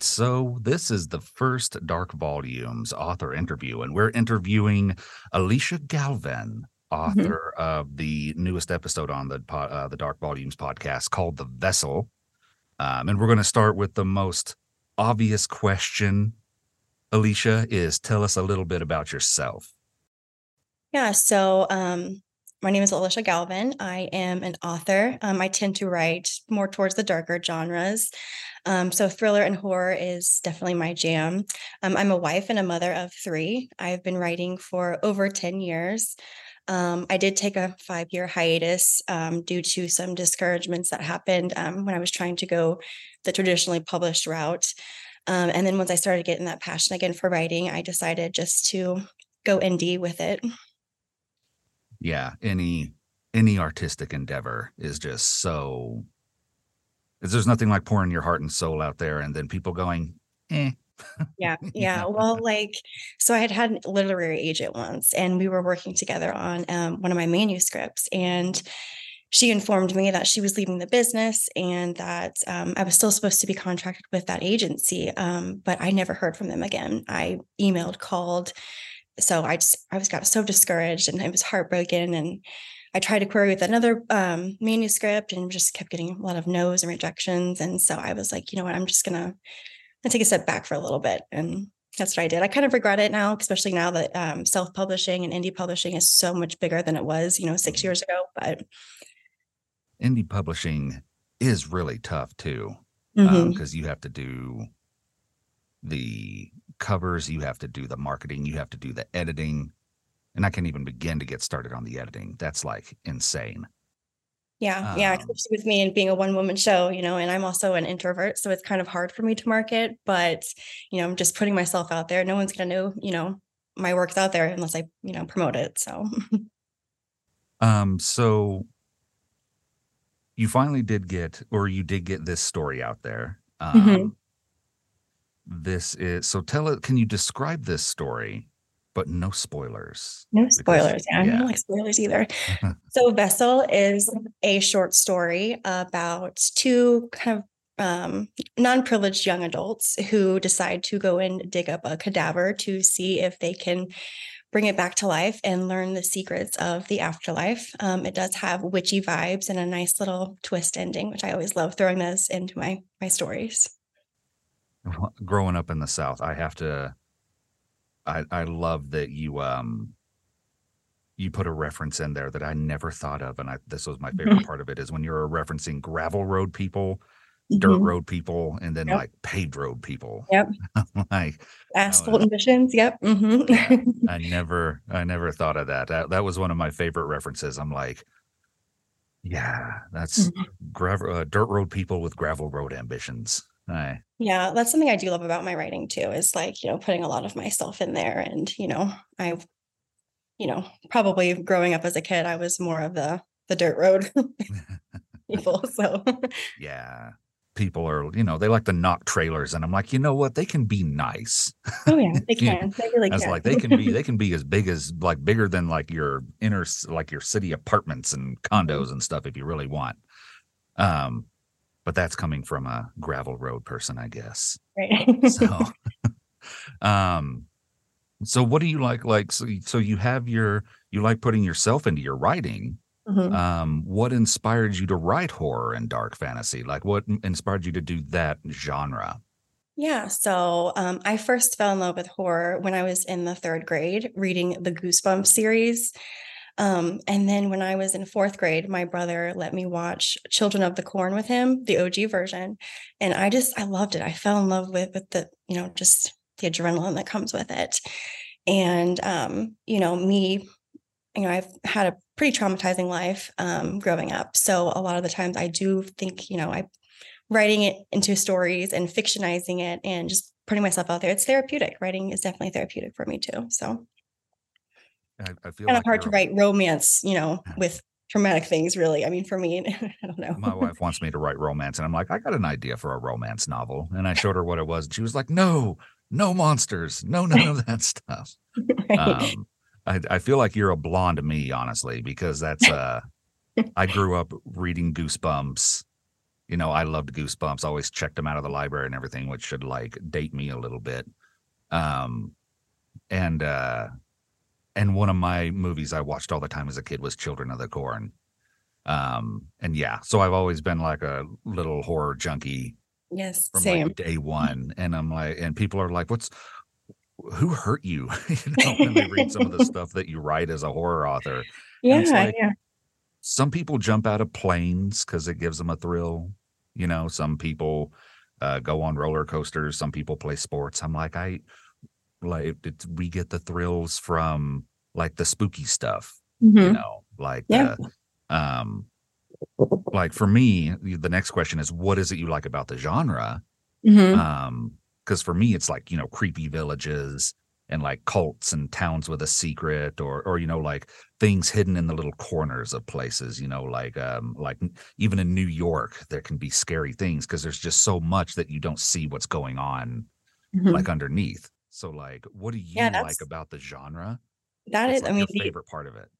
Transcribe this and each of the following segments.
Right. So this is the first Dark Volumes author interview, and we're interviewing Alisha Galvan, Mm-hmm. author of the newest episode on the uh, the Dark Volumes podcast called The Vessel. Um, and we're going to start with the most obvious question. Alisha is tell us a little bit about yourself. Yeah, so um, my name is Alisha Galvan. I am an author. Um, I tend to write more towards the darker genres. Um, so thriller and horror is definitely my jam. Um, I'm a wife and a mother of three. I've been writing for over 10 years. Um, I did take a five year hiatus um, due to some discouragements that happened um, when I was trying to go the traditionally published route. And then once I started getting that passion again for writing, I decided just to go indie with it. Yeah, any any artistic endeavor is just so there's nothing like pouring your heart and soul out there and then people going, eh. Yeah, yeah. Well, like, so I had had a literary agent once, and we were working together on um, one of my manuscripts, and she informed me that she was leaving the business and that um, I was still supposed to be contracted with that agency, um, but I never heard from them again. I emailed, called, so I just I was got so discouraged, and I was heartbroken, and I tried to query with another um, manuscript, and just kept getting a lot of no's and rejections, and so I was like, you know what, I'm just gonna I take a step back for a little bit. And that's what I did. I kind of regret it now, especially now that um, self publishing and indie publishing is so much bigger than it was, you know, six years ago. But Indie publishing is really tough too. because Mhm. you have to do the covers, you have to do the marketing, you have to do the editing. And I can't even begin to get started on the editing. That's like insane. yeah, yeah, Um, especially with me and being a one woman show, you know, and I'm also an introvert. So it's kind of hard for me to market. But, you know, I'm just putting myself out there. No one's going to know, you know, my work's out there unless I, you know, promote it. So, Um, so you finally did get, or you did get this story out there. Um, Mhm. This is so tell it. Can you describe this story, but no spoilers? No Because- spoilers. Yeah, I don't like spoilers either. so Vessel is a short story about two kind of um, non-privileged young adults who decide to go and dig up a cadaver to see if they can bring it back to life and learn the secrets of the afterlife. Um, it does have witchy vibes and a nice little twist ending, which I always love throwing those into my my stories. Growing up in the south i have to i i love that you um you put a reference in there that i never thought of and i this was my favorite part of it is when you're referencing gravel road people dirt Mhm. road people and then Yep. like paved road people Yep. like Asphalt is- ambitions. Yep. hmm i never i never thought of that. that that was one of my favorite references i'm like yeah that's gravel uh, dirt road people with gravel road ambitions I, Yeah, that's something I do love about my writing too, is like, you know, putting a lot of myself in there. And, you know, I, you know, probably growing up as a kid, I was more of the the dirt road people. So yeah people are you know they like to knock trailers and i'm like you know what they can be nice oh yeah, they can. They really I was can. like they can be they can be as big as like bigger than like your inner like your city apartments and condos and stuff if you really want um but that's coming from a gravel road person i guess right. so um so what do you like like so, so you have your you like putting yourself into your writing Mhm. um what inspired you to write horror and dark fantasy like what inspired you to do that genre Yeah. So um, I first fell in love with horror when I was in the third grade reading the Goosebumps series. Um, and then when I was in fourth grade, my brother let me watch Children of the Corn with him, the OG version. And I just, I loved it. I fell in love with, with the, you know, just the adrenaline that comes with it. And, um, you know, me, you know, I've had a pretty traumatizing life um, growing up. So a lot of the times I do think, you know, I writing it into stories and fictionizing it and just putting myself out there. It's therapeutic. Writing is definitely therapeutic for me too. So i, I feel kind like of hard to write romance, you know, with traumatic things really. I mean, for me, I don't know. my wife wants me to write romance and i'm like i got an idea for a romance novel and i showed her what it was and she was like no no monsters no none of that stuff Right. um I, I feel like you're a blonde to me honestly because that's uh i grew up reading goosebumps you know, I loved Goosebumps. Always checked them out of the library and everything, which should like date me a little bit. Um, and uh, and one of my movies I watched all the time as a kid was Children of the Corn. Um, and yeah, so I've always been like a little horror junkie Yes, from same. like day one. And I'm like, and people are like, what's who hurt you? you know, when they read some of the stuff that you write as a horror author. Yeah, like yeah. some people jump out of planes because it gives them a thrill. You know, some people uh, go on roller coasters. Some people play sports. I'm like, I like we get the thrills from like the spooky stuff. You Mhm. know, like Yeah. uh, um, like for me, the next question is, what is it you like about the genre? Mhm. um because for me it's like you know creepy villages and like cults and towns with a secret or or you know like things hidden in the little corners of places you know like um like even in new york there can be scary things because there's just so much that you don't see what's going on Mhm. like underneath so like what do you Yeah, like about the genre that what's is, I mean, the favorite part of it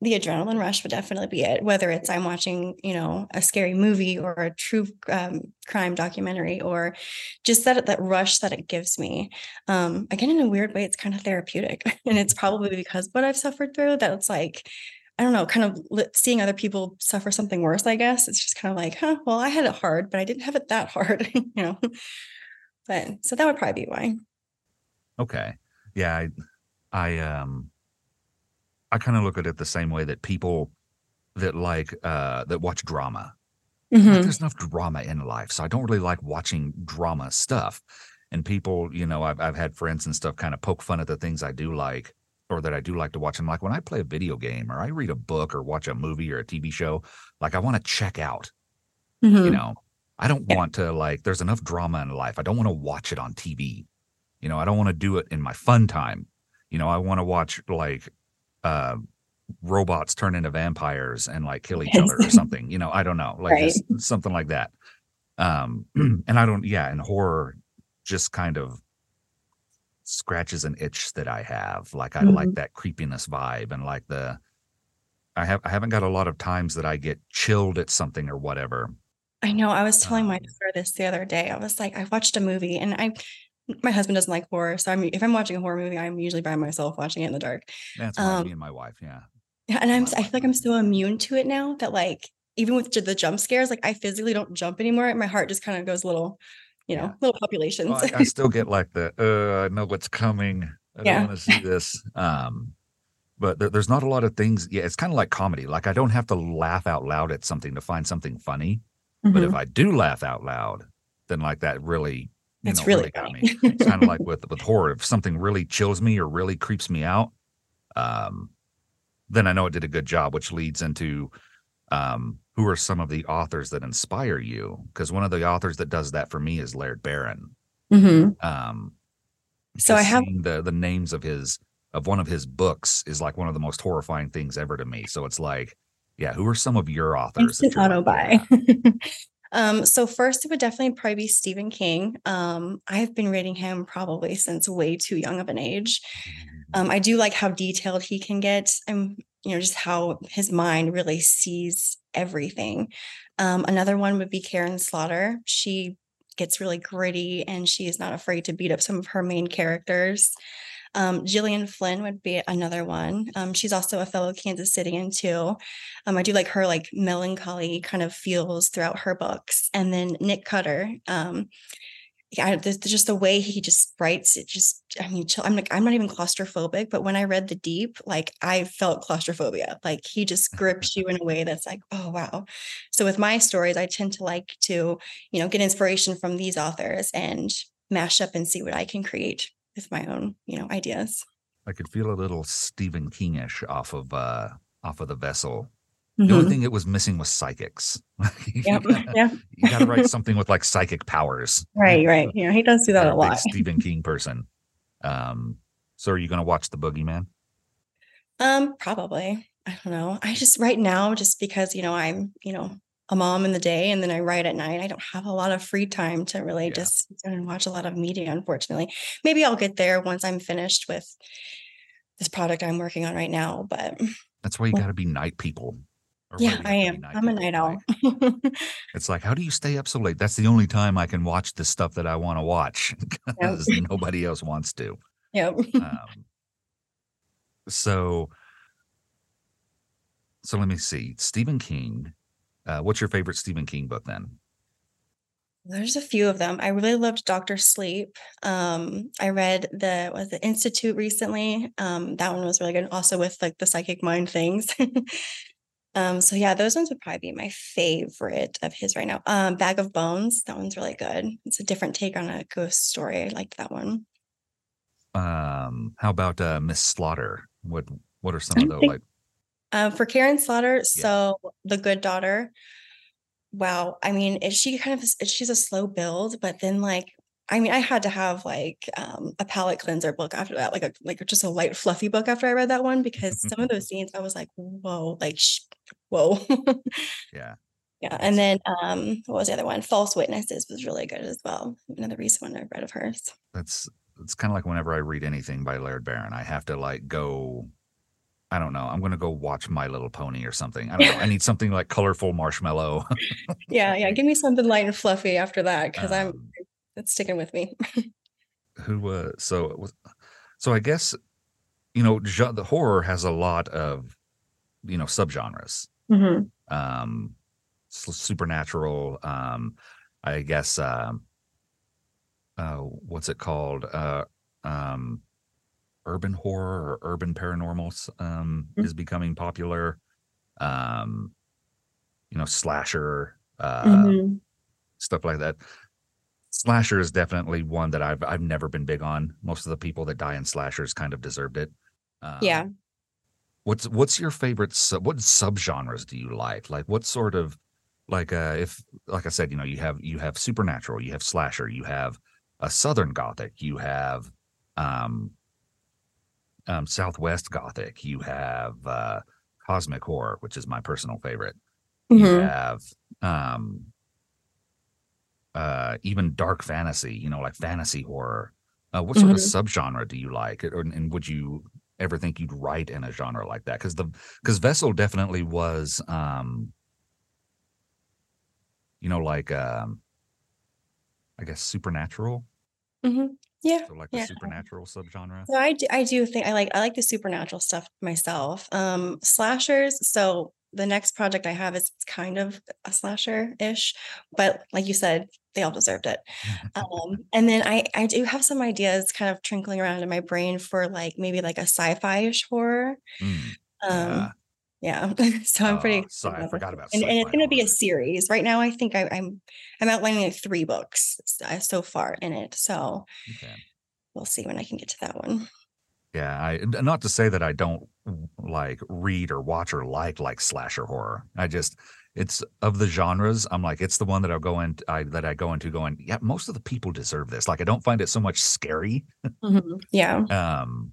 the adrenaline rush would definitely be it. Whether it's I'm watching, you know, a scary movie or a true um, crime documentary, or just that that rush that it gives me. Um, again, in a weird way, it's kind of therapeutic, and it's probably because what I've suffered through. That it's like, I don't know, kind of seeing other people suffer something worse. I guess it's just kind of like, huh, well, I had it hard, but I didn't have it that hard, you know. But so that would probably be why. Okay. Yeah i i um i kind of look at it the same way that people that like uh that watch drama. Like Mhm. there's enough drama in life so i don't really like watching drama stuff. And people you know i've, I've had friends and stuff kind of poke fun at the things i do like or that i do like to watch. And like when i play a video game or i read a book or watch a movie or a tv show like i want to check out. You Mhm. know? I don't Yeah. want to like there's enough drama in life. I don't want to watch it on tv you know i don't want to do it in my fun time you know i want to watch like uh robots turn into vampires and like kill each other or something you know i don't know like Right. something like that um and i don't yeah and horror just kind of scratches an itch that i have like i like Mhm. that creepiness vibe and like the i have i haven't got a lot of times that i get chilled at something or whatever I know. I was telling my Um, daughter this the other day. I was like, I watched a movie and I my husband doesn't like horror. So I'm if I'm watching a horror movie, I'm usually by myself watching it in the dark. that's Um me and my wife yeah yeah, and I'm my s- I feel wife like I'm so immune to it now that like even with the jump scares, like I physically don't jump anymore. My heart just kind of goes little, you know, yeah little well, populations. I, I still get like the uh i know what's coming i don't want to see this um but there, there's not a lot of things yeah it's kind of like comedy like i don't have to laugh out loud at something to find something funny but if Mhm. i do laugh out loud then like that really It's know really got me. it's kind of like with with horror if something really chills me or really creeps me out um then i know it did a good job which leads into um who are some of the authors that inspire you? Because one of the authors that does that for me is laird barron. Mhm. um So I have the the names of his of one of his books is like one of the most horrifying things ever to me. So it's like yeah who are some of your authors that instant auto buy. Um, so first it would definitely probably be Stephen King. Um, I've been reading him probably since way too young of an age. Um, I do like how detailed he can get and you know just how his mind really sees everything. Um, another one would be Karin Slaughter. She gets really gritty and she is not afraid to beat up some of her main characters. Um, Gillian Flynn would be another one. Um, she's also a fellow Kansas Citian too. Um, I do like her like melancholy kind of feels throughout her books. And then Nick Cutter. Um, yeah, just the way he just writes it. Just, I mean, I'm like, I'm not even claustrophobic, but when I read The Deep, like I felt claustrophobia. Like he just grips you in a way that's like, oh wow. So with my stories, I tend to like to, you know, get inspiration from these authors and mash up and see what I can create with my own, you know, ideas. i could feel a little stephen kingish off of uh off of the vessel the only Mhm. thing it was missing was psychics you Yep. gotta, Yeah. you gotta write something with like psychic powers Right. Right. Yeah. He does do that a a lot. stephen king person um so are you gonna watch the boogeyman Um, probably. I don't know. I just right now, just because, you know, I'm, you know, a mom in the day and then I write at night, I don't have a lot of free time to really Yeah. just sit and watch a lot of media, unfortunately. Maybe I'll get there once I'm finished with this product I'm working on right now. But That's why you Well- got to be night people. Yeah, I am. I'm a night owl. it's like, how do you stay up so late? That's the only time I can watch the stuff that I wanna watch Yep. 'cause nobody else wants to. Yep. Um so so let me see. Stephen King. Uh, what's your favorite Stephen King book then? There's a few of them. I really loved Doctor Sleep. Um, I read the was the Institute recently. Um, that one was really good. Also with like the psychic mind things. um, so yeah, those ones would probably be my favorite of his right now. Um, Bag of Bones. That one's really good. It's a different take on a ghost story. I liked that one. Um, how about uh Miss Slaughter? What what are some of the like Uh, for Karin Slaughter, yeah. so the good daughter. Wow, I mean, is she kind of she's a slow build, but then like I mean, I had to have like um, a palate cleanser book after that, like a like just a light fluffy book after I read that one because some of those scenes I was like, whoa, like sh- whoa. yeah. Yeah, and then um, what was the other one? False Witnesses was really good as well. Another recent one I read of hers. that's it's kind of like whenever I read anything by Laird Barron, I have to like go I don't know. I'm gonna go watch My Little Pony or something. I don't know. I need something like colorful marshmallow. Yeah, yeah. Give me something light and fluffy after that because I'm um, it's sticking with me. who uh so so I guess you know the horror has a lot of you know subgenres. hmm Um supernatural um I guess um uh what's it called? Uh um urban horror or urban paranormal um Mm. is becoming popular. Um you know slasher uh hmm stuff like that. Slasher is definitely one that I've I've never been big on. Most of the people that die in slashers kind of deserved it. Yeah. Um, what's what's your favorite sub, what subgenres do you like? Like what sort of like uh if like I said, you know, you have you have supernatural, you have slasher, you have a southern gothic, you have um um southwest gothic, you have uh cosmic horror, which is my personal favorite. You hmm have um uh even dark fantasy you know like fantasy horror. Uh what sort of hmm subgenre do you like? Or, and would you ever think you'd write in a genre like that? Because the because vessel definitely was um you know like um i guess supernatural. Hmm Yeah. so like the Yeah. supernatural subgenre So I do, I do think I like I like the supernatural stuff myself. Um slashers. So the next project I have is kind of a slasher ish, but like you said, they all deserved it. Um, and then I I do have some ideas kind of trickling around in my brain for like maybe like a sci-fi-ish horror. Mm, Um, yeah yeah. so I'm pretty oh so excited i forgot about And, and it's going to be a series. Right now, I think I, I'm I'm outlining like three books uh, so far in it. So okay we'll see when I can get to that one. Yeah, I not to say that I don't like read or watch or like like slasher horror. I just it's of the genres. I'm like it's the one that I'll go in I that I go into going, yeah, most of the people deserve this. Like I don't find it so much scary. Mhm. Yeah. Um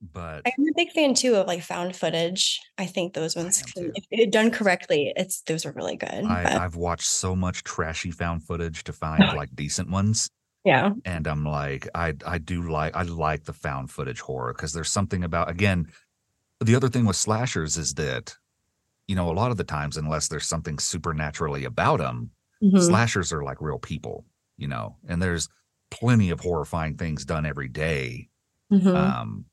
but I'm a big fan too of like found footage. I think those ones can, if done correctly, it's those are really good. I, I've watched so much trashy found footage to find like decent ones yeah. and I'm like I I do like I like the found footage horror because there's something about again the other thing with slashers is that you know a lot of the times unless there's something supernaturally about them Mhm. slashers are like real people you know and there's plenty of horrifying things done every day Mhm. um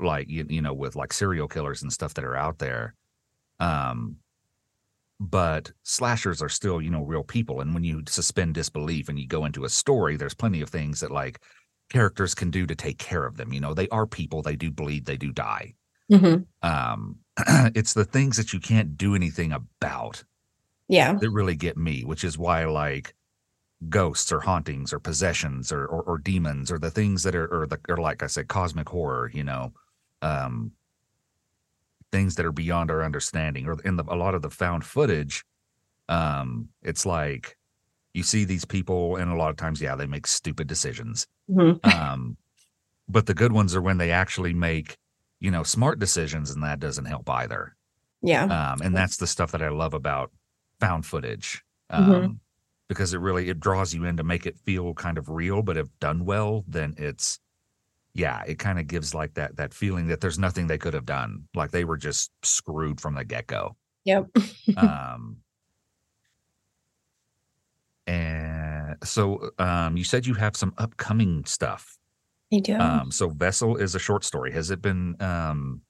like you, you know with like serial killers and stuff that are out there um but slashers are still you know real people and when you suspend disbelief and you go into a story there's plenty of things that like characters can do to take care of them you know they are people they do bleed they do die Mhm. um it's the things that you can't do anything about Yeah. that really get me which is why like ghosts or hauntings or possessions or or, or demons or the things that are or the or like i said cosmic horror you know um things that are beyond our understanding or in the a lot of the found footage um it's like you see these people and a lot of times yeah they make stupid decisions Mhm. um but the good ones are when they actually make you know smart decisions and that doesn't help either Yeah. um and that's the stuff that i love about found footage um Mhm. because it really it draws you in to make it feel kind of real but if done well then it's yeah, it kind of gives like that that feeling that there's nothing they could have done. Like they were just screwed from the get go. Yep. um, and so um, you said you have some upcoming stuff. I do. Um, so Vessel is a short story. Has it been um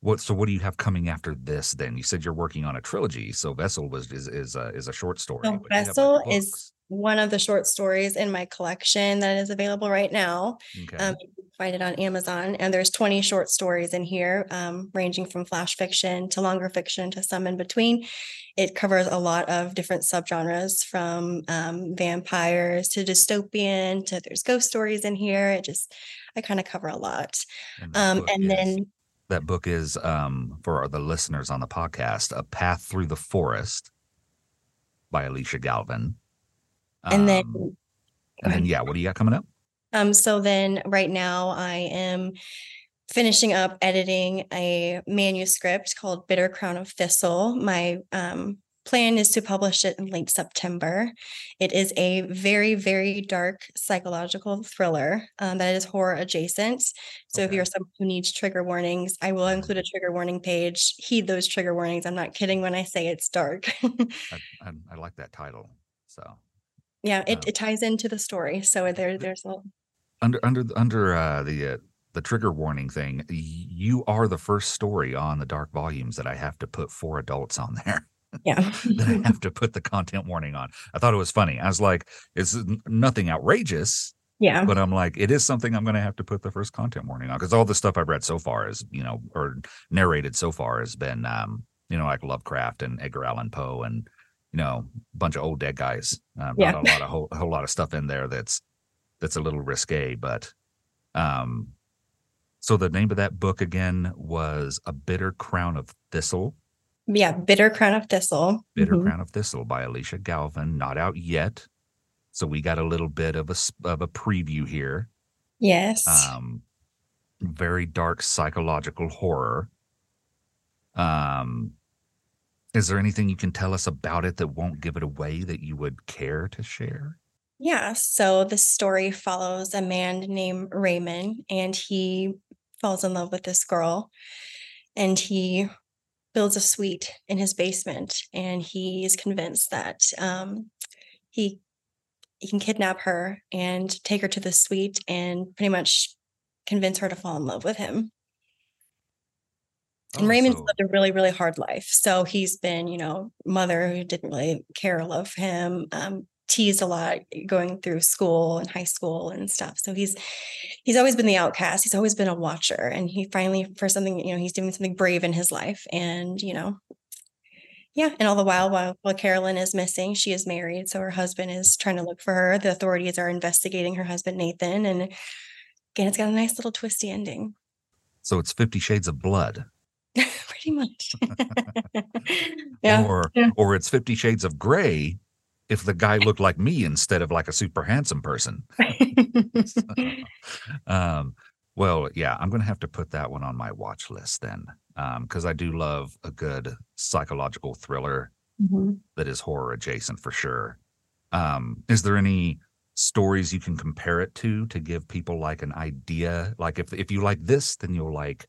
what so what do you have coming after this then? You said you're working on a trilogy. So Vessel was is is a is a short story. So like, Vessel is. One of the short stories in my collection that is available right now. okay. Um, you can find it on Amazon, and there's 20 short stories in here, um, ranging from flash fiction to longer fiction to some in between. It covers a lot of different subgenres, from um, vampires to dystopian to there's ghost stories in here. It just I kind of cover a lot. and Um, and is- then that book is um for the listeners on the podcast, A Path Through the Forest by Alisha Galvan. And then Um, go and then yeah, what do you got coming up? Um, so then right now I am finishing up editing a manuscript called Bitter Crown of Thistle. My um plan is to publish it in late September. It is a very, very dark psychological thriller um, that is horror adjacent. So if you're someone who needs trigger warnings, I will include a trigger warning page. Heed those trigger warnings. I'm not kidding when I say it's dark. I, I, I like that title. So yeah, it, Um, it ties into the story. So there, there's a under under under uh, the uh, the trigger warning thing, you are the first story on the dark volumes that I have to put for adults on there. yeah. that I have to put the content warning on. I thought it was funny. I was like, it's nothing outrageous, yeah. but I'm like, it is something I'm going to have to put the first content warning on because all the stuff I've read so far is, you know, or narrated so far has been, um, you know, like Lovecraft and Edgar Allan Poe and, you know, a bunch of old dead guys. Um, Yeah. Not a lot of whole, a whole lot of stuff in there that's that's a little risque, but um. So the name of that book again was A Bitter Crown of Thistle. Yeah, Bitter Crown of Thistle. Bitter Mhm. Crown of Thistle by Alisha Galvan, not out yet. So we got a little bit of a of a preview here. Yes. Um, very dark psychological horror. Um, is there anything you can tell us about it that won't give it away that you would care to share? yeah. So the story follows a man named Raymond, and he falls in love with this girl, and he builds a suite in his basement, and he is convinced that um, he he can kidnap her and take her to the suite and pretty much convince her to fall in love with him. And Oh, Raymond's so- lived a really, really hard life. So he's been, you know, mother who didn't really care or love him, um, teased a lot going through school and high school and stuff. So he's he's always been the outcast. He's always been a watcher. And he finally, for something, you know, he's doing something brave in his life. And, you know, yeah. And all the while, while, while Carolyn is missing, she is married. So her husband is trying to look for her. The authorities are investigating her husband, Nathan. And again, it's got a nice little twisty ending. So it's Fifty Shades of Blood, Pretty much. yeah. or yeah. or it's Fifty Shades of Grey if the guy looked like me instead of like a super handsome person. um, well, yeah, I'm gonna have to put that one on my watch list then, because I do love a good psychological thriller Mhm. that is horror adjacent for sure. Um, is there any stories you can compare it to to give people like an idea? Like if if you like this, then you'll like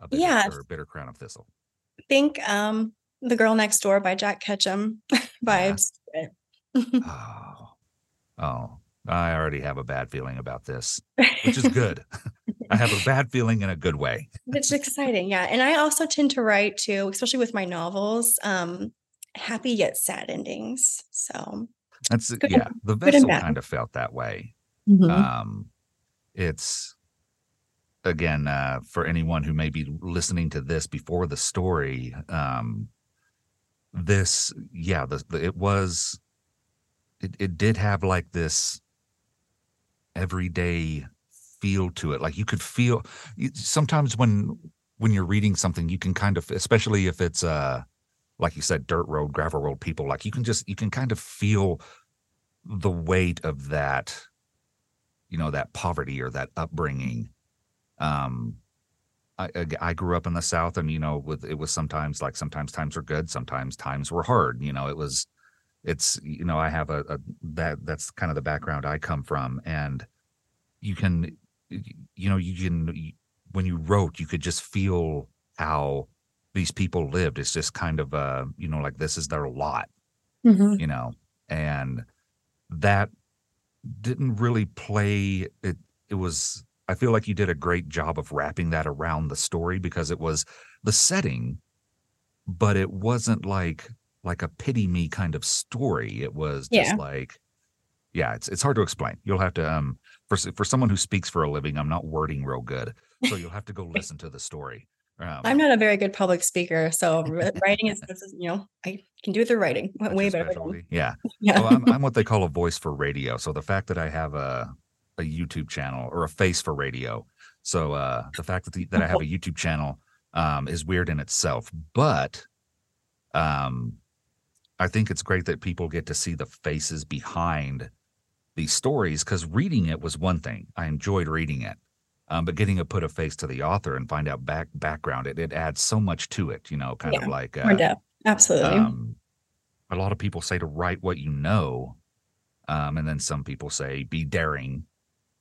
a bitter, Yeah. or bitter crown of thistle. think um The Girl Next Door by Jack Ketchum vibes. Oh, oh, I already have a bad feeling about this, which is good. I have a bad feeling in a good way. it's exciting, yeah. And I also tend to write too, especially with my novels, um, happy yet sad endings. So That's Good- yeah. The good vessel kind of felt that way. Mhm. um it's again uh for anyone who may be listening to this before the story um this yeah the, the it was it, it did have like this everyday feel to it. Like you could feel sometimes when when you're reading something you can kind of especially if it's uh like you said dirt road gravel road people like you can just you can kind of feel the weight of that you know that poverty or that upbringing um I, I grew up in the south and you know with it was sometimes like sometimes times were good sometimes times were hard you know it was it's you know i have a, a that that's kind of the background i come from and you can you know, you can when you wrote, you could just feel how these people lived. It's just kind of uh, you know, like this is their lot, Mhm. you know, and that didn't really play it. It was. I feel like you did a great job of wrapping that around the story because it was the setting, but it wasn't like like a pity me kind of story. It was just Yeah. like, yeah, it's it's hard to explain. You'll have to um for for someone who speaks for a living, I'm not wording real good, so you'll have to go listen to the story. Um, I'm not a very good public speaker, so writing is, is, you know, I can do it through writing way better. Than. Yeah. yeah. Well, I'm, I'm what they call a voice for radio. So the fact that I have a a YouTube channel or a face for radio, so uh, the fact that the, that I have a YouTube channel um, is weird in itself. But um, I think it's great that people get to see the faces behind these stories because reading it was one thing. I enjoyed reading it. Um, but getting to put a face to the author and find out back background, it it adds so much to it. You know, kind of Yeah, like More uh, depth. Absolutely. um, a lot of people say to write what you know, um, and then some people say be daring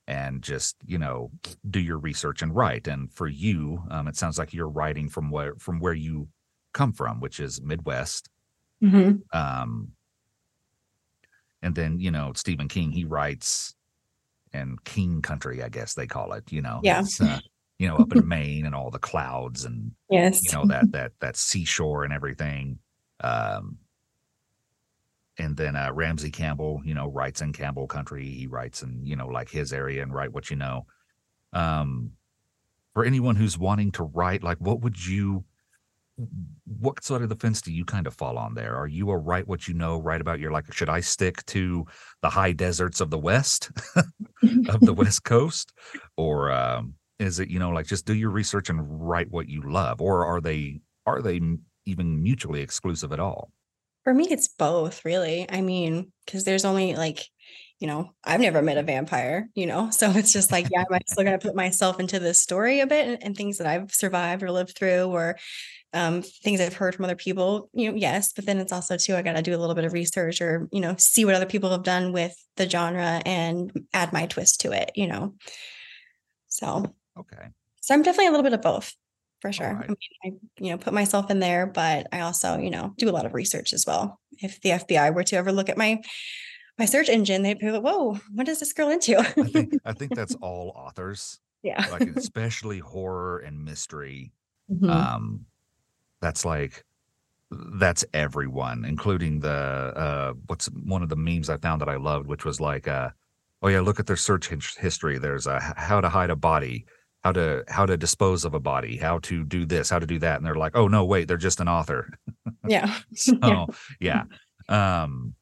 and just you know do your research and write. And for you, um, it sounds like you're writing from where from where you come from, which is Midwest. Mhm. Um, and then you know Stephen King, he writes in King Country, I guess they call it. You know, Yeah. Uh, you know, up in Maine and all the clouds and Yes. you know that that that seashore and everything um and then uh ramsey campbell you know writes in campbell country. He writes in you know like his area and write what you know. Um for anyone who's wanting to write like what would you what side of the fence do you kind of fall on there? Are you a write what you know write about your like should i stick to the high deserts of the west of the west coast? Or um is it you know like just do your research and write what you love? Or are they are they even mutually exclusive at all For me, it's both, really. I mean, because there's only like, you know, I've never met a vampire, you know, so it's just like, yeah, I'm still going to put myself into this story a bit and, and things that I've survived or lived through or um, things I've heard from other people, you know, yes, but then it's also too, I got to do a little bit of research or, you know, see what other people have done with the genre and add my twist to it, you know. So, okay so I'm definitely a little bit of both for sure. right. I mean, I, you know, put myself in there, but I also, you know, do a lot of research as well. If the FBI were to ever look at my my search engine, they'd be like, "Whoa, what is this girl into?" i think i think that's all authors yeah. like especially horror and mystery Mhm. um that's like that's everyone including the uh what's one of the memes i found that i loved which was like uh oh yeah look at their search history there's a how to hide a body how to how to dispose of a body how to do this how to do that. And they're like oh no wait they're just an author. Yeah. so yeah. um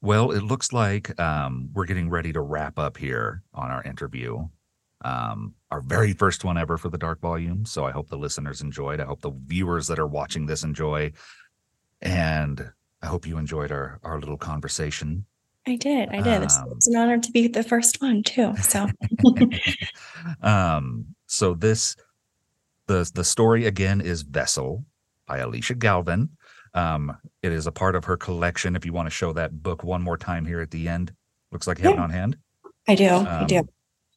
well it looks like um we're getting ready to wrap up here on our interview. Um our very first one ever for the dark volume. So i hope the listeners enjoyed. I hope the viewers that are watching this enjoy. And i hope you enjoyed our our little conversation I did. I did. It's, Um, it's an honor to be the first one too. So um so this the the story again is vessel by alisha galvan um it is a part of her collection if you want to show that book one more time here at the end looks like you have it Yeah. on hand I do. I do. Um,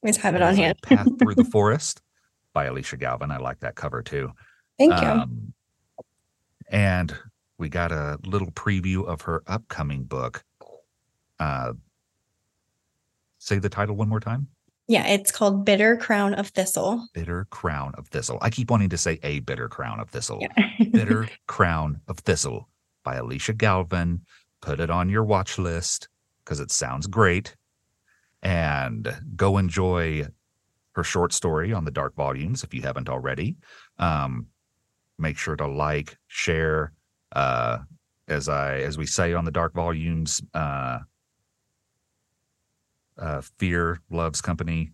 Always have it on hand. path through the forest by alisha galvan i like that cover too Thank you. um and we got a little preview of her upcoming book uh say the title one more time? Yeah, it's called Bitter Crown of Thistle. bitter crown of thistle. I keep wanting to say a bitter crown of thistle. Yeah. bitter crown of thistle by alisha galvan. Put it on your watch list because it sounds great. And go enjoy her short story on the dark volumes if you haven't already. Um, make sure to like share uh, as i as we say on the dark volumes uh, uh, fear loves company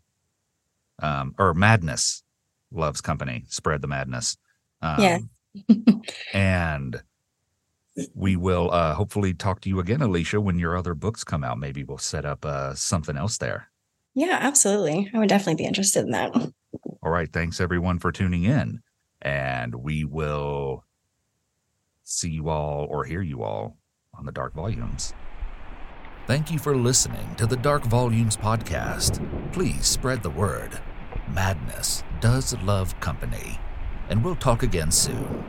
um, or madness loves company spread the madness um, Yes. and we will uh, hopefully talk to you again alisha when your other books come out maybe we'll set up uh, something else there Yeah, absolutely. I would definitely be interested in that. all right thanks everyone for tuning in and we will see you all or hear you all on the dark volumes Thank you for listening to the Dark Volumes podcast. Please spread the word. Madness does love company, and we'll talk again soon.